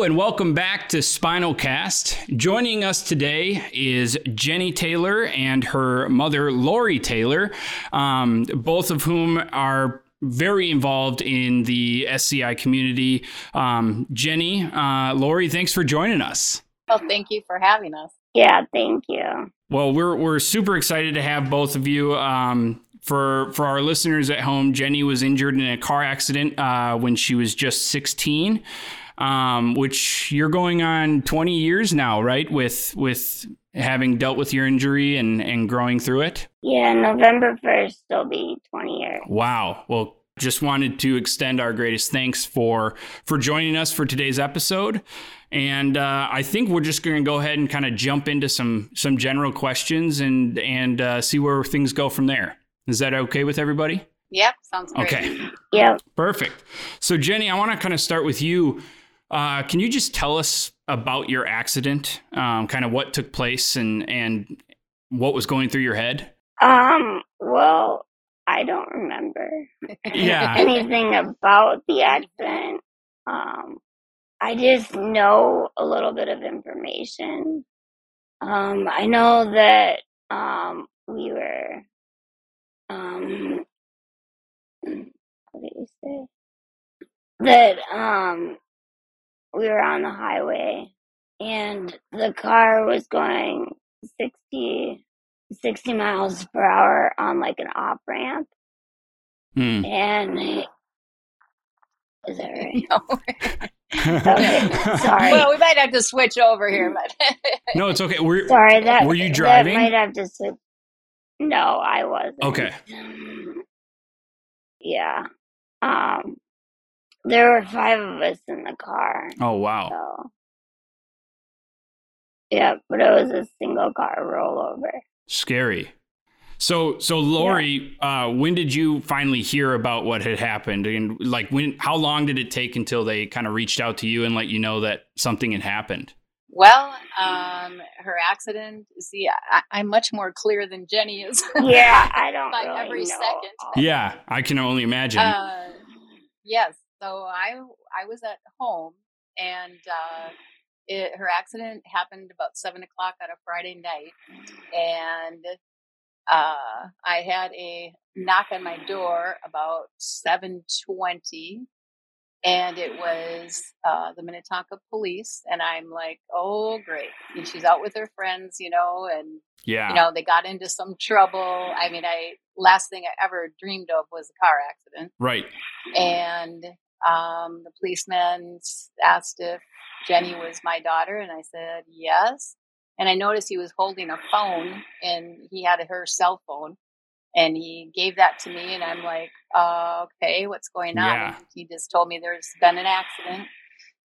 Hello and welcome back to Spinal Cast. Joining us today is Jenni Taylor and her mother, Lori Taylor, um, both of whom are very involved in the SCI community. Um, Jenni, uh, Lori, thanks for joining us. Well, thank you for having us. Yeah, thank you. Well, we're we're super excited to have both of you. Um, for for our listeners at home, Jenni was injured in a car accident uh, when she was just 16, um, which you're going on 20 years now, right? With with having dealt with your injury and and growing through it. Yeah, November 1st will be 20 years. Wow. Well, just wanted to extend our greatest thanks for for joining us for today's episode. And uh, I think we're just going to go ahead and kind of jump into some some general questions and and uh, see where things go from there. Is that okay with everybody? Yep, sounds great. Okay. Yep. Perfect. So Jenni, I want to kind of start with you. Uh, can you just tell us about your accident, um, kind of what took place and and what was going through your head? Um, well, I don't remember Yeah. anything about the accident. Um, I just know a little bit of information. Um, I know that um, we were um, what did you say? That um, we were on the highway and the car was going 60, 60 miles per hour on like an off ramp. Hmm. And is that right? No. Okay, sorry. well, we might have to switch over here, but no, it's okay. We're Sorry, that Were you that driving? might have to. Sit. No, I wasn't. Okay. Yeah. Um, there were five of us in the car. Oh wow. So. Yeah, but it was a single car rollover. Scary. So, so Lori, uh, when did you finally hear about what had happened, and like when? How long did it take until they kind of reached out to you and let you know that something had happened? well, um, her accident. See, I, I'm much more clear than Jenni is. Yeah, I don't By really every know. second. Yeah, I can only imagine. Uh, yes. So I I was at home, and uh, it, her accident happened about seven o'clock on a Friday night, and uh, I had a knock on my door about seven twenty, and it was uh, the Minnetonka police, and I'm like, oh great, and she's out with her friends, you know, and yeah. you know they got into some trouble. I mean, I last thing I ever dreamed of was a car accident right. and um, the policeman asked if Jenni was my daughter, and I said yes. And I noticed he was holding a phone, and he had her cell phone, and he gave that to me, and I'm like, uh, okay, what's going on? Yeah. And he just told me there's been an accident,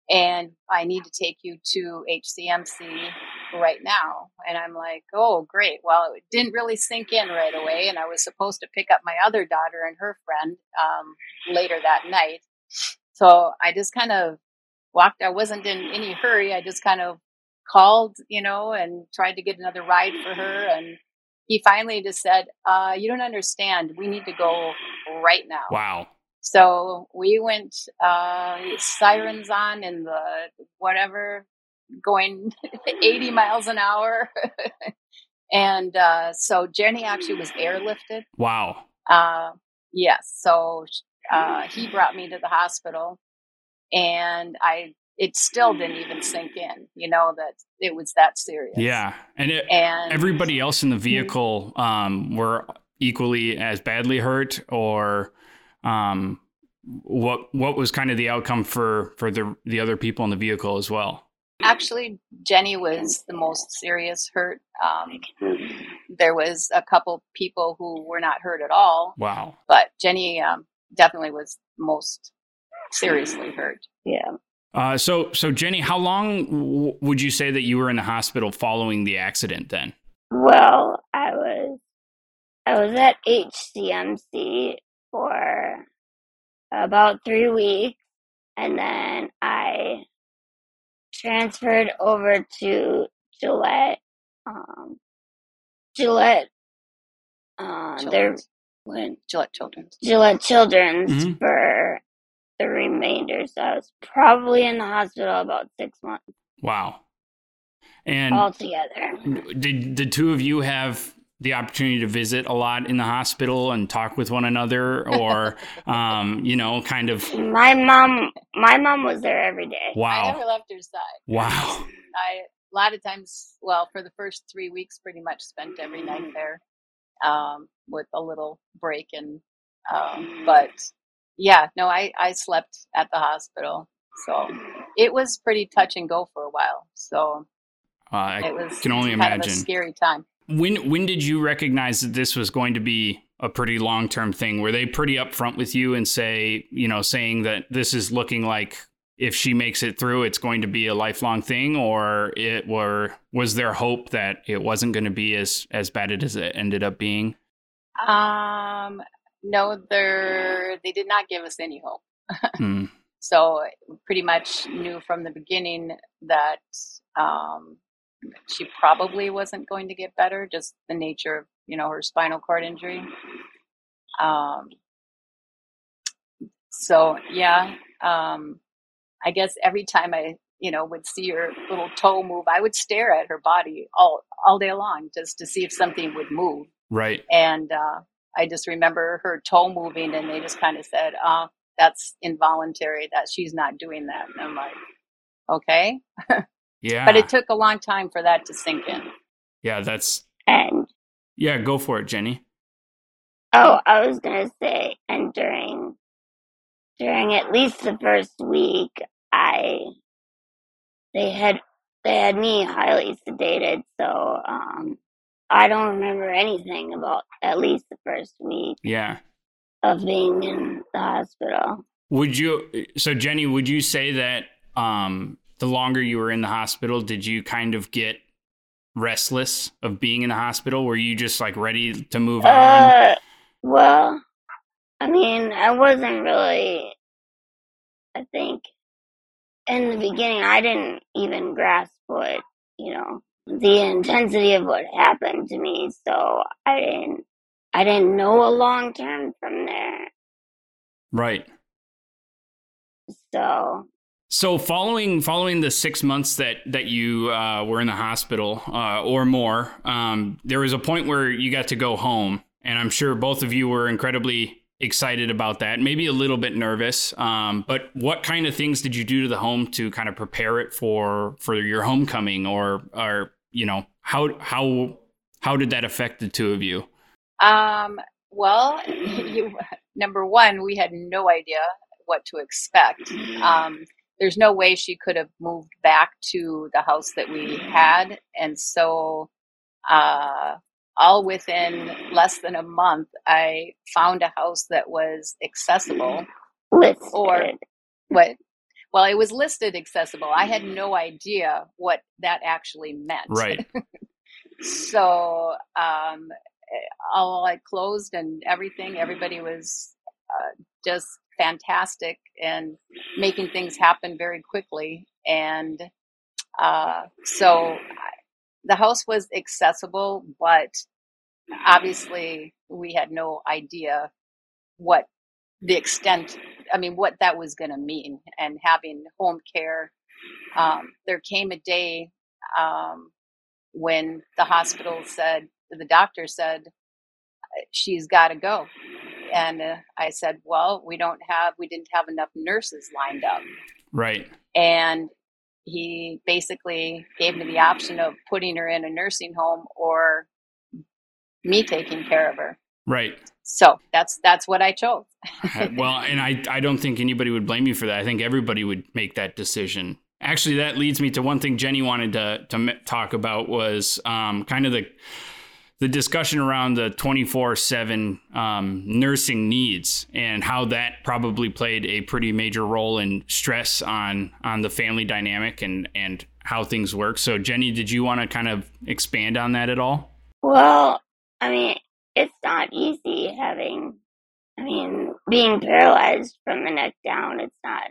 and I need to take you to HCMC right now. And I'm like, oh, great. Well, it didn't really sink in right away, and I was supposed to pick up my other daughter and her friend um, later that night. So I just kind of walked. I wasn't in any hurry. I just kind of called, you know, and tried to get another ride for her. And he finally just said, uh, "You don't understand. We need to go right now." Wow. So we went, uh, sirens on and the whatever, going 80 miles an hour. and uh, so Jenni actually was airlifted. Wow. Uh, yes. So uh, he brought me to the hospital, and I it still didn't even sink in, you know, that it was that serious. Yeah. And it, And everybody else in the vehicle um, were equally as badly hurt, or um, what? What was kind of the outcome for for the the other people in the vehicle as well? Actually, Jenni was the most serious hurt. Um, there was a couple people who were not hurt at all, Wow. but Jenni um, definitely was most seriously hurt. Yeah. Uh, so so Jenni, how long w- would you say that you were in the hospital following the accident? Then. Well, I was I was at HCMC for about three weeks, and then I transferred over to Gillette. Um, Gillette. Uh, they're Children's. When Gillette Children's. Gillette Children's Mhm. for the remainder. So I was probably in the hospital about six months. Wow. And altogether, did the two of you have the opportunity to visit a lot in the hospital and talk with one another, or um, you know, kind of? My mom, my mom was there every day. Wow. I never left her side. Wow. I a lot of times, well, for the first three weeks, pretty much spent every night there, um, with a little break and, um, but yeah, no, I I slept at the hospital, so it was pretty touch and go for a while. So uh, I it was can only imagine. scary time. When when did you recognize that this was going to be a pretty long term thing? Were they pretty upfront with you and say, you know, saying that this is looking like if she makes it through, it's going to be a lifelong thing, or it were was there hope that it wasn't going to be as as bad as it ended up being? Um, no, they they did not give us any hope. Hmm. So pretty much knew from the beginning that um, she probably wasn't going to get better, just the nature of you know her spinal cord injury. Um, so yeah, um, I guess every time I you know would see her little toe move, I would stare at her body all all day long just to see if something would move. Right. And uh, I just remember her toe moving, and they just kind of said, "Uh, that's involuntary. That she's not doing that." And I'm like, "Okay." Yeah. but it took a long time for that to sink in. Yeah, that's and yeah. Go for it, Jenni. oh, I was gonna say, and during during at least the first week, I they had they had me highly sedated, so um, I don't remember anything about at least the first week Yeah. of being in the hospital. Would you? So, Jenni, would you say that um, the longer you were in the hospital, did you kind of get restless of being in the hospital? Were you just like ready to move on? Uh, well, I mean, I wasn't really. I think in the beginning, I didn't even grasp what you know the intensity of what happened to me. So I didn't. I didn't know a long term from there. Right. So So following following the six months that that you uh, were in the hospital uh, or more, um, there was a point where you got to go home, and I'm sure both of you were incredibly excited about that. Maybe a little bit nervous. Um, but what kind of things did you do to the home to kind of prepare it for for your homecoming, or or you know how how how did that affect the two of you? Um, well, you, number one, we had no idea what to expect. Um, there's no way she could have moved back to the house that we had, and so uh, all within less than a month, I found a house that was accessible. listed. Or what? Well, it was listed accessible. I had no idea what that actually meant. Right. so um, all I closed and everything, everybody was uh, just fantastic and making things happen very quickly. And uh, so the house was accessible, but obviously we had no idea what the extent, I mean, what that was going to mean. And having home care, um, there came a day um, when the hospital said, the doctor said, she's got to go. And uh, I said, well, we don't have, we didn't have enough nurses lined up. Right. And he basically gave me the option of putting her in a nursing home or me taking care of her. Right. So that's that's what I chose. well, and I I don't think anybody would blame you for that. I think everybody would make that decision. Actually, that leads me to one thing Jenni wanted to to talk about was um, kind of the the discussion around the 24 7 um, nursing needs and how that probably played a pretty major role in stress on on the family dynamic and and how things work so jenni did you want to kind of expand on that at all Well, I mean, it's not easy having, I mean, being paralyzed from the neck down. It's not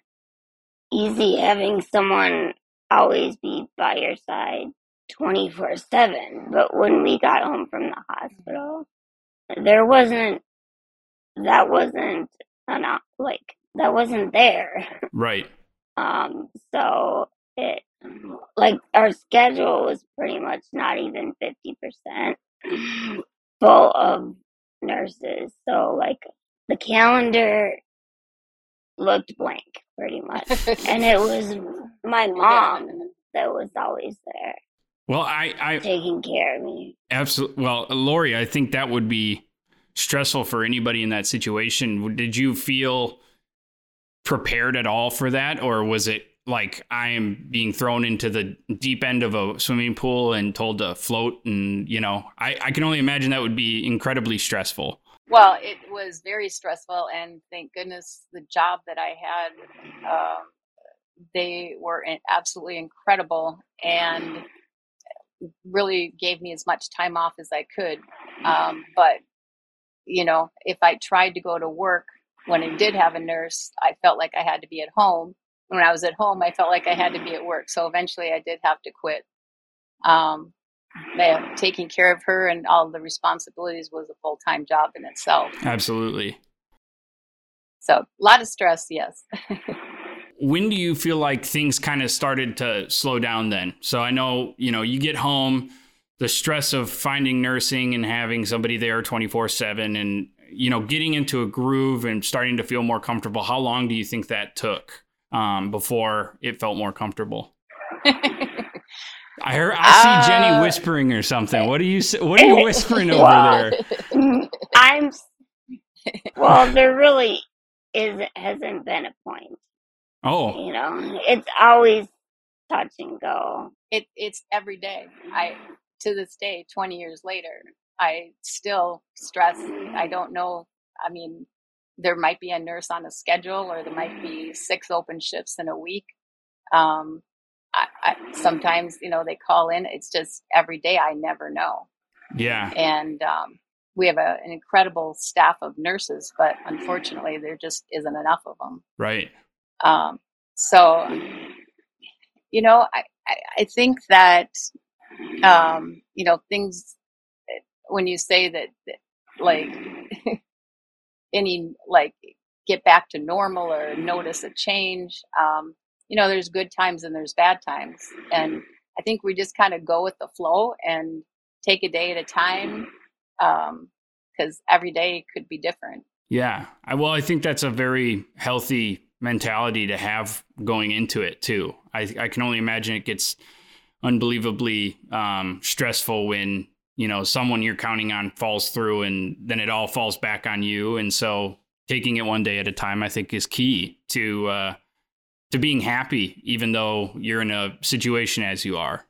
easy having someone always be by your side 24 7. But when we got home from the hospital, there wasn't, that wasn't an, like, that wasn't there. Right. Um, so it like our schedule was pretty much not even fifty percent full of nurses. So like the calendar looked blank pretty much. and it was my mom that was always there. Well, I, I taking care of me. Absolutely. Well, Lori, I think that would be stressful for anybody in that situation. Did you feel prepared at all for that, or was it like I am being thrown into the deep end of a swimming pool and told to float? And you know, I, I can only imagine that would be incredibly stressful. Well, it was very stressful, and thank goodness the job that I had, um, they were absolutely incredible and really gave me as much time off as I could. Um, but you know, if I tried to go to work when I did have a nurse, I felt like I had to be at home. When I was at home, I felt like I had to be at work. So eventually, I did have to quit. Um, taking care of her and all the responsibilities was a full time job in itself. Absolutely. So a lot of stress, yes. when do you feel like things kind of started to slow down then? So I know, you know, you get home, the stress of finding nursing and having somebody there 24 7 and, you know, getting into a groove and starting to feel more comfortable. How long do you think that took um, before it felt more comfortable? I heard. I see Jenni uh, whispering or something. What are you? What are you whispering over well, there? I'm. Well, there really is hasn't been a point. Oh, you know, it's always touch and go. It it's every day. I to this day, twenty years later, I still stress. I don't know. I mean, there might be a nurse on a schedule, or there might be six open shifts in a week. Um, I, I, sometimes you know they call in. It's just every day. I never know. Yeah. And um, we have a, an incredible staff of nurses, but unfortunately, there just isn't enough of them. Right. Um, so, you know, I, I, I think that um, you know things when you say that, that like any like get back to normal or notice a change um, you know, there's good times and there's bad times. And I think we just kind of go with the flow and take a day at a time because um, every day could be different. Yeah. I, well, I think that's a very healthy mentality to have going into it, too. I, I can only imagine it gets unbelievably um, stressful when, you know, someone you're counting on falls through and then it all falls back on you. And so taking it one day at a time, I think, is key to, uh, to being happy, even though you're in a situation as you are.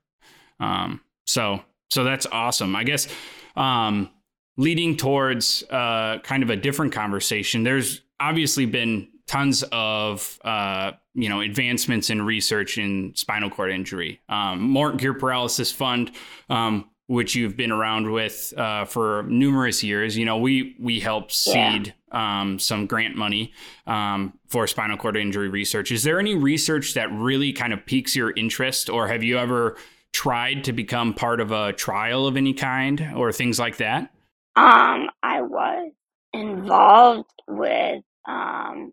Um, so, so that's awesome. I guess um, leading towards uh, kind of a different conversation. There's obviously been tons of uh, you know advancements in research in spinal cord injury. Um, Morton Cure Paralysis Fund um, which you've been around with uh, for numerous years. You know, we we help seed yeah. um, some grant money um, for spinal cord injury research. Is there any research that really kind of piques your interest, or have you ever tried to become part of a trial of any kind, or things like that? Um, I was involved with um,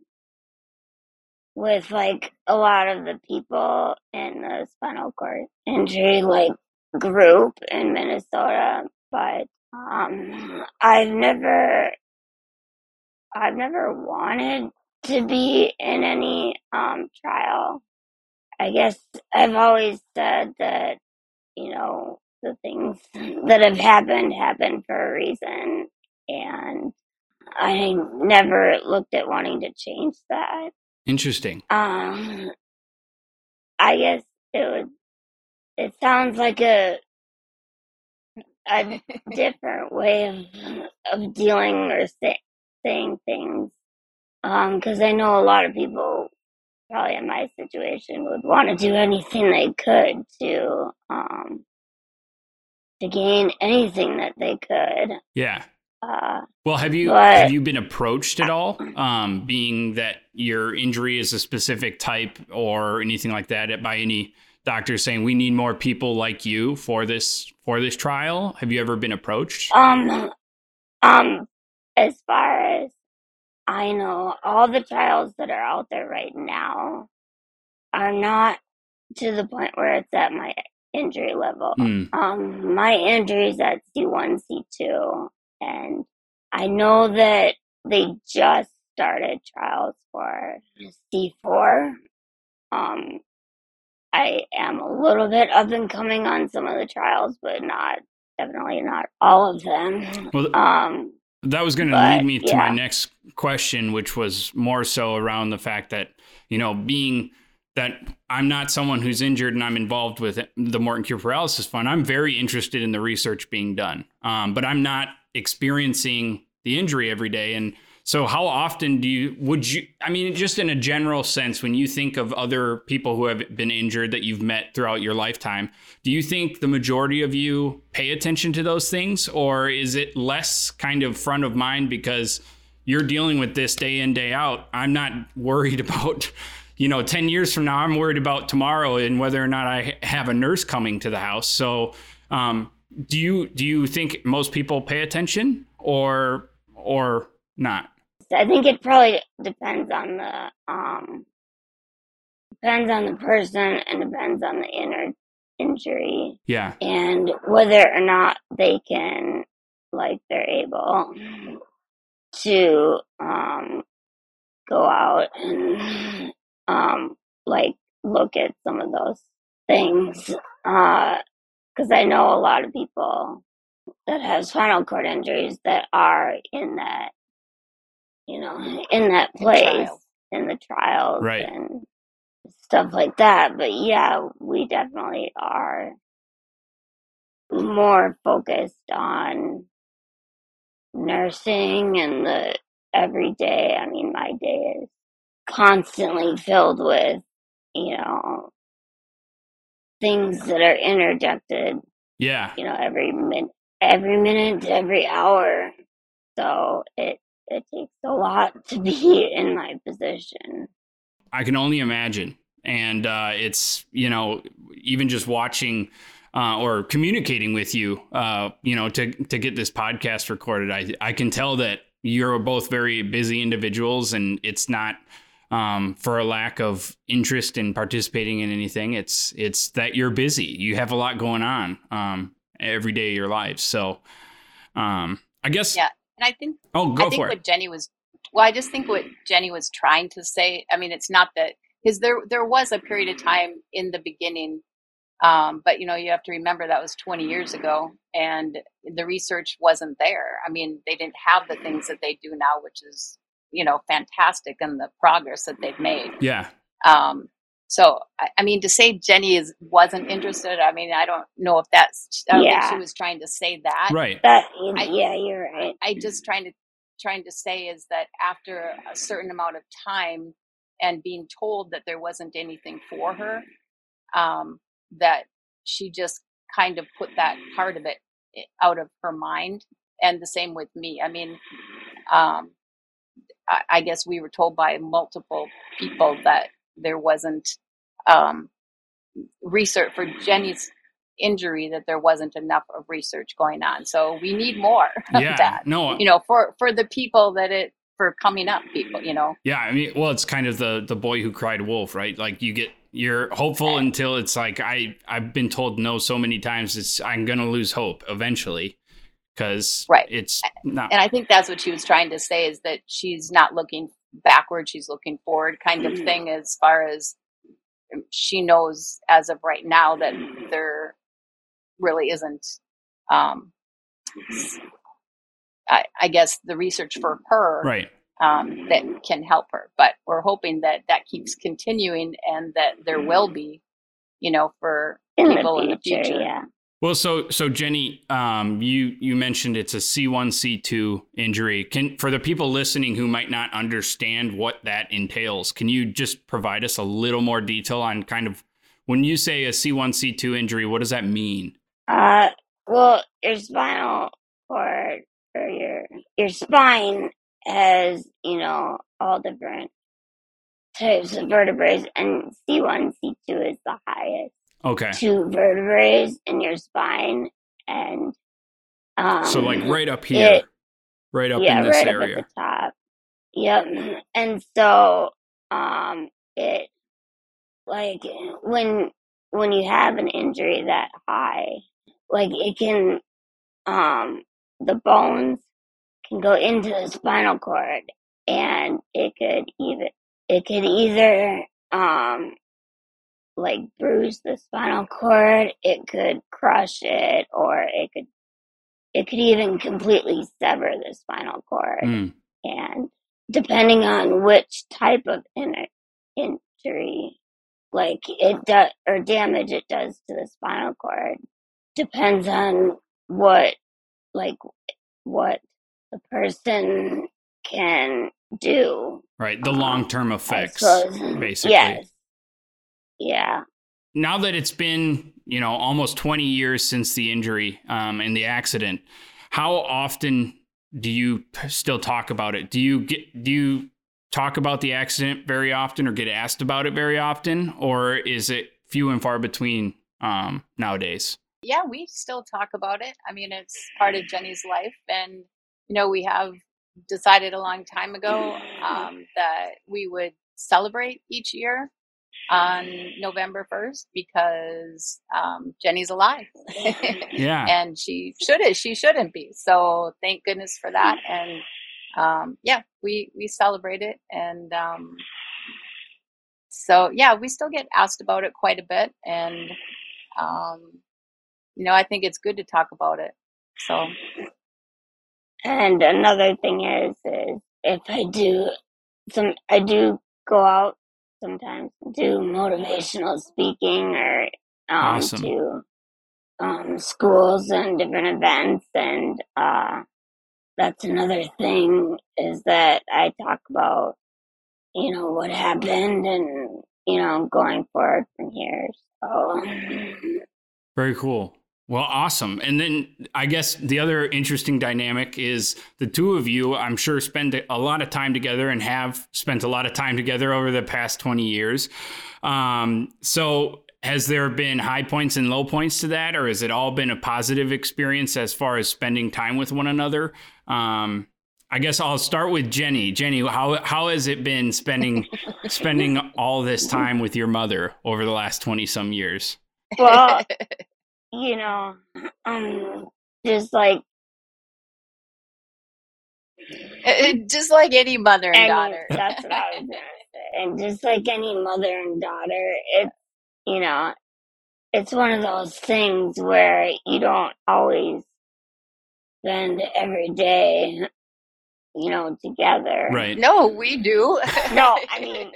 with like a lot of the people in the spinal cord injury, like group in Minnesota, but um, I've never, I've never wanted to be in any um, trial. I guess I've always said that, you know, the things that have happened happened for a reason, and I never looked at wanting to change that. Interesting. Um, I guess it would it sounds like a a different way of of dealing or say, saying things. Because um, I know a lot of people, probably in my situation, would want to do anything they could to um, to gain anything that they could. Yeah. Uh, well, have you but, have you been approached at all? Um, being that your injury is a specific type or anything like that by any doctors saying we need more people like you for this for this trial? Have you ever been approached? Um, um, as far as I know all the trials that are out there right now are not to the point where it's at my injury level. Mm. Um, my injury is at C1, C2, and I know that they just started trials for C4. Um, I am a little bit up and coming on some of the trials, but not definitely not all of them. Well, Um, That was going to lead me to my next question, which was more so around the fact that, you know, being that I'm not someone who's injured and I'm involved with the Morton Cure Paralysis Fund, I'm very interested in the research being done. Um, but I'm not experiencing the injury every day. And so, how often do you, would you, I mean, just in a general sense, when you think of other people who have been injured that you've met throughout your lifetime, do you think the majority of you pay attention to those things? Or is it less kind of front of mind because you're dealing with this day in, day out? I'm not worried about, you know, 10 years from now, I'm worried about tomorrow and whether or not I have a nurse coming to the house. So, um, do you do you think most people pay attention or or not? I think it probably depends on the um depends on the person and depends on the inner injury Yeah. and whether or not they can like they're able to um go out and um like look at some of those things uh because I know a lot of people that have spinal cord injuries that are in that you know in that place in the trials Right. and stuff like that but yeah we definitely are more focused on nursing and the everyday i mean my day is constantly filled with you know things that are interjected Yeah. you know every min every minute every hour so it it takes a lot to be in my position I can only imagine. And uh, it's, you know, even just watching uh, or communicating with you, uh, you know, to, to get this podcast recorded, I, I can tell that you're both very busy individuals and it's not um, for a lack of interest in participating in anything. It's, it's that you're busy. You have a lot going on um, every day of your life. So um, I guess, Yeah. And I think oh, go I think for what it. Jenni was well, I just think what Jenni was trying to say. I mean, it's not that because there there was a period of time in the beginning, um, but you know you have to remember that was 20 years ago, and the research wasn't there. I mean, they didn't have the things that they do now, which is you know fantastic, and the progress that they've made. Yeah. Um, so I, I mean, to say Jenni is wasn't interested, I mean, I don't know if that's. I don't think she was trying to say that. Right. that I- yeah you're right I just trying to trying to say is that after a certain amount of time and being told that there wasn't anything for her, um, that she just kind of put that part of it out of her mind. And the same with me. I mean, um, I, I guess we were told by multiple people that there wasn't um, research for Jenni's injury that there wasn't enough of research going on. So we need more of Yeah. that No, you know for for the people that it for coming up people you know Yeah, I mean, well, it's kind of the the boy who cried wolf, right? Like you get you're hopeful until it's like I I've been told no so many times. It's I'm gonna lose hope eventually because Right. it's not and i think that's what she was trying to say is that she's not looking backward she's looking forward kind of thing as far as um, she knows as of right now that there really isn't um I, I guess the research for her right. um, that can help her. But we're hoping that that keeps continuing and that there will be, you know, for in people the in the future, future. yeah Well, so so Jenni, um, you you mentioned it's a C1 C2 injury. Can for the people listening who might not understand what that entails, can you just provide us a little more detail on kind of when you say a C1 C2 injury, what does that mean? Uh, well, your spinal cord or your your spine has you know all different types of vertebrae, and C one, C two is the highest Okay. two vertebrae in your spine, and um, So like right up here, it- right up yeah, in this right area. up at the top, Yep. And so, um, it like when when you have an injury that high, like it can, um, the bones can go into the spinal cord, and it could even it could either um like bruise the spinal cord, it could crush it, or it could it could even completely sever the spinal cord. Mm. And depending on which type of in- injury, like it does or damage it does to the spinal cord, depends on what like what the person can do. Right. The long term effects, basically. Yes. Yeah. Now that it's been, you know, almost 20 years since the injury um, and the accident, how often do you still talk about it? Do you get, do you talk about the accident very often or get asked about it very often? Or is it few and far between um, nowadays? yeah, we still talk about it. I mean, it's part of Jenni's life, and you know, we have decided a long time ago um, that we would celebrate each year on November first because um, Jenni's alive, Yeah. and she should she shouldn't be. So thank goodness for that, and um, yeah, we we celebrate it, and um, so yeah, we still get asked about it quite a bit, and um, you know, I think it's good to talk about it. So And another thing is, is if I do some, I do go out sometimes do motivational speaking or um, Awesome. to um, schools and different events, and uh, that's another thing is that I talk about, you know, what happened and you know going forward from here. So Very cool. Well, awesome. And then I guess the other interesting dynamic is the two of you, I'm sure, spend a lot of time together and have spent a lot of time together over the past 20 years. Um, so, has there been high points and low points to that, or has it all been a positive experience as far as spending time with one another? Um, I guess I'll start with Jenni. Jenni, how how has it been spending spending all this time with your mother over the last 20 some years? well, you know, um, just like just like any mother and any, daughter. that's what I was gonna say. And just like any mother and daughter, it's you know, it's one of those things where you don't always spend every day, you know, together. Right. no, we do. No, I mean,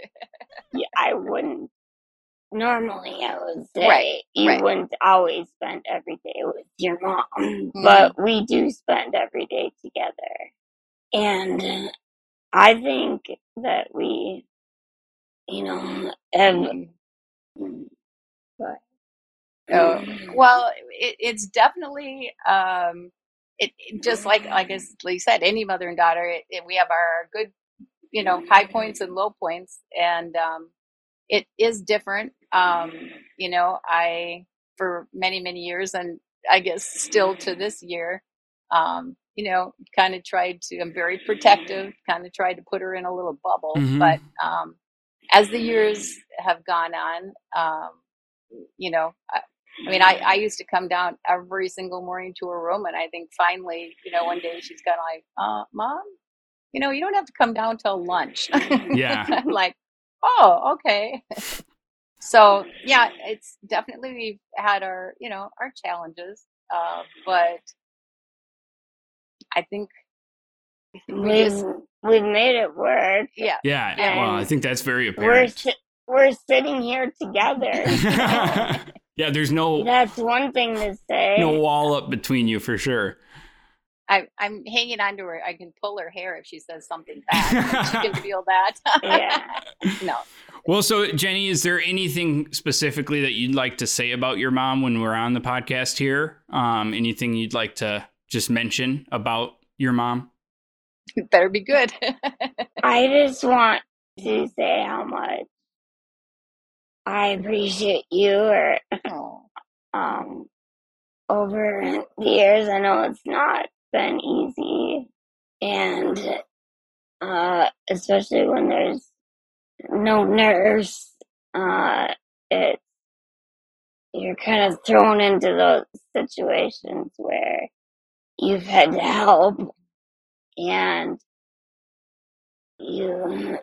Yeah, I wouldn't. Normally, I would say Right, you right. wouldn't always spend every day with your mom, but we do spend every day together. And I think that we, you know, have. But, Oh, well, it, it's definitely um, it, it just like like as Lee said, any mother and daughter. It, we have our good, you know, high points and low points, and um, it is different. Um, you know, I for many many years, and I guess still to this year, um, you know, kind of tried to. I'm very protective. Kind of tried to put her in a little bubble, Mhm. but um, as the years have gone on, um, you know. I, I mean, I, I used to come down every single morning to her room, and I think finally, you know, one day she's kind of like, uh, "Mom, you know, you don't have to come down till lunch." Yeah. I'm like, "Oh, okay." so yeah, it's definitely we've had our, you know, our challenges, uh, but I think we we've just, we've made it work. yeah, Yeah. Yeah. Well, I think that's very We're apparent. we're sitting here together. yeah, there's no That's one thing to say. no wall up between you for sure. I, I'm hanging on to her. I can pull her hair if she says something bad. she can feel that. Yeah. no. Well, so Jenni, is there anything specifically that you'd like to say about your mom when we're on the podcast here? Um, anything you'd like to just mention about your mom? It better be good. I just want to say how much I appreciate you or um over the years. I know it's not been easy and uh, especially when there's no nurse. Uh, it's you're kind of thrown into those situations where you've had to help and you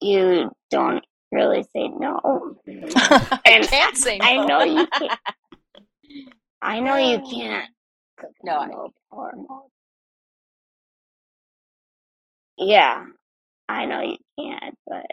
you don't really say no. I can't say I know you can't. I know you can't. Cook No, on I- low power. Yeah, I know you can't, but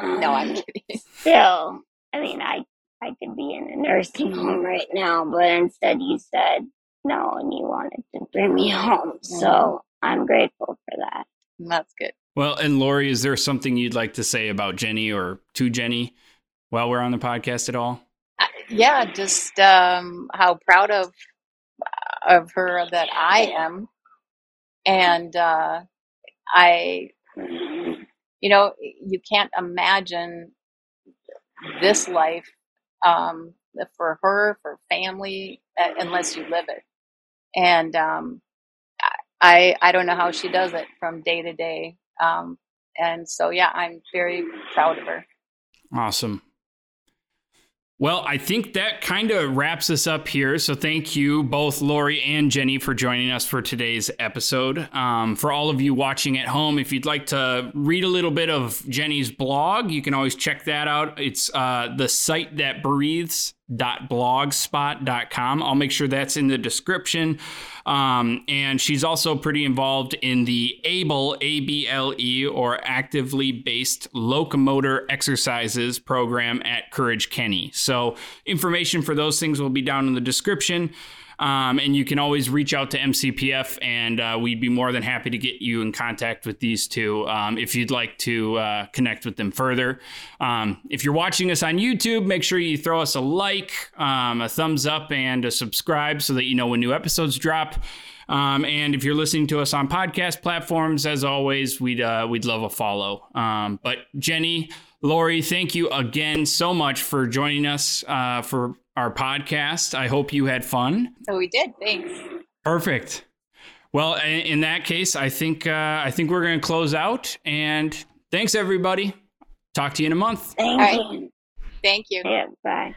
No, I'm um, kidding. still. I mean, I I could be in a nursing home right now, but instead you said no, and you wanted to bring me home. So I'm grateful for that. That's good. Well, and Lori, is there something you'd like to say about Jenni or to Jenni while we're on the podcast at all? Yeah, just um, how proud of of her that I am, and uh, I, you know, you can't imagine this life um, for her, for family, uh, unless you live it. And um, I, I don't know how she does it from day to day. Um, and so, yeah, I'm very proud of her. Awesome. Well, I think that kind of wraps us up here. So, thank you both, Lori and Jenni, for joining us for today's episode. Um, for all of you watching at home, if you'd like to read a little bit of Jenni's blog, you can always check that out. It's uh, the site that breathes blogspot.com. I'll make sure that's in the description. Um, and she's also pretty involved in the ABLE, A B L E, or Actively Based Locomotor Exercises program at Courage Kenny. So, information for those things will be down in the description. Um, and you can always reach out to MCPF, and uh, we'd be more than happy to get you in contact with these two um, if you'd like to uh, connect with them further. Um, if you're watching us on YouTube, make sure you throw us a like, um, a thumbs up, and a subscribe so that you know when new episodes drop. Um, and if you're listening to us on podcast platforms, as always, we'd uh, we'd love a follow. Um, but Jenni, Lori, thank you again so much for joining us uh, for our podcast. I hope you had fun. So we did. Thanks. Perfect. Well, in, in that case, I think uh, I think we're going to close out. And thanks everybody. Talk to you in a month. Thank All right. you. Thank you. Yeah, bye.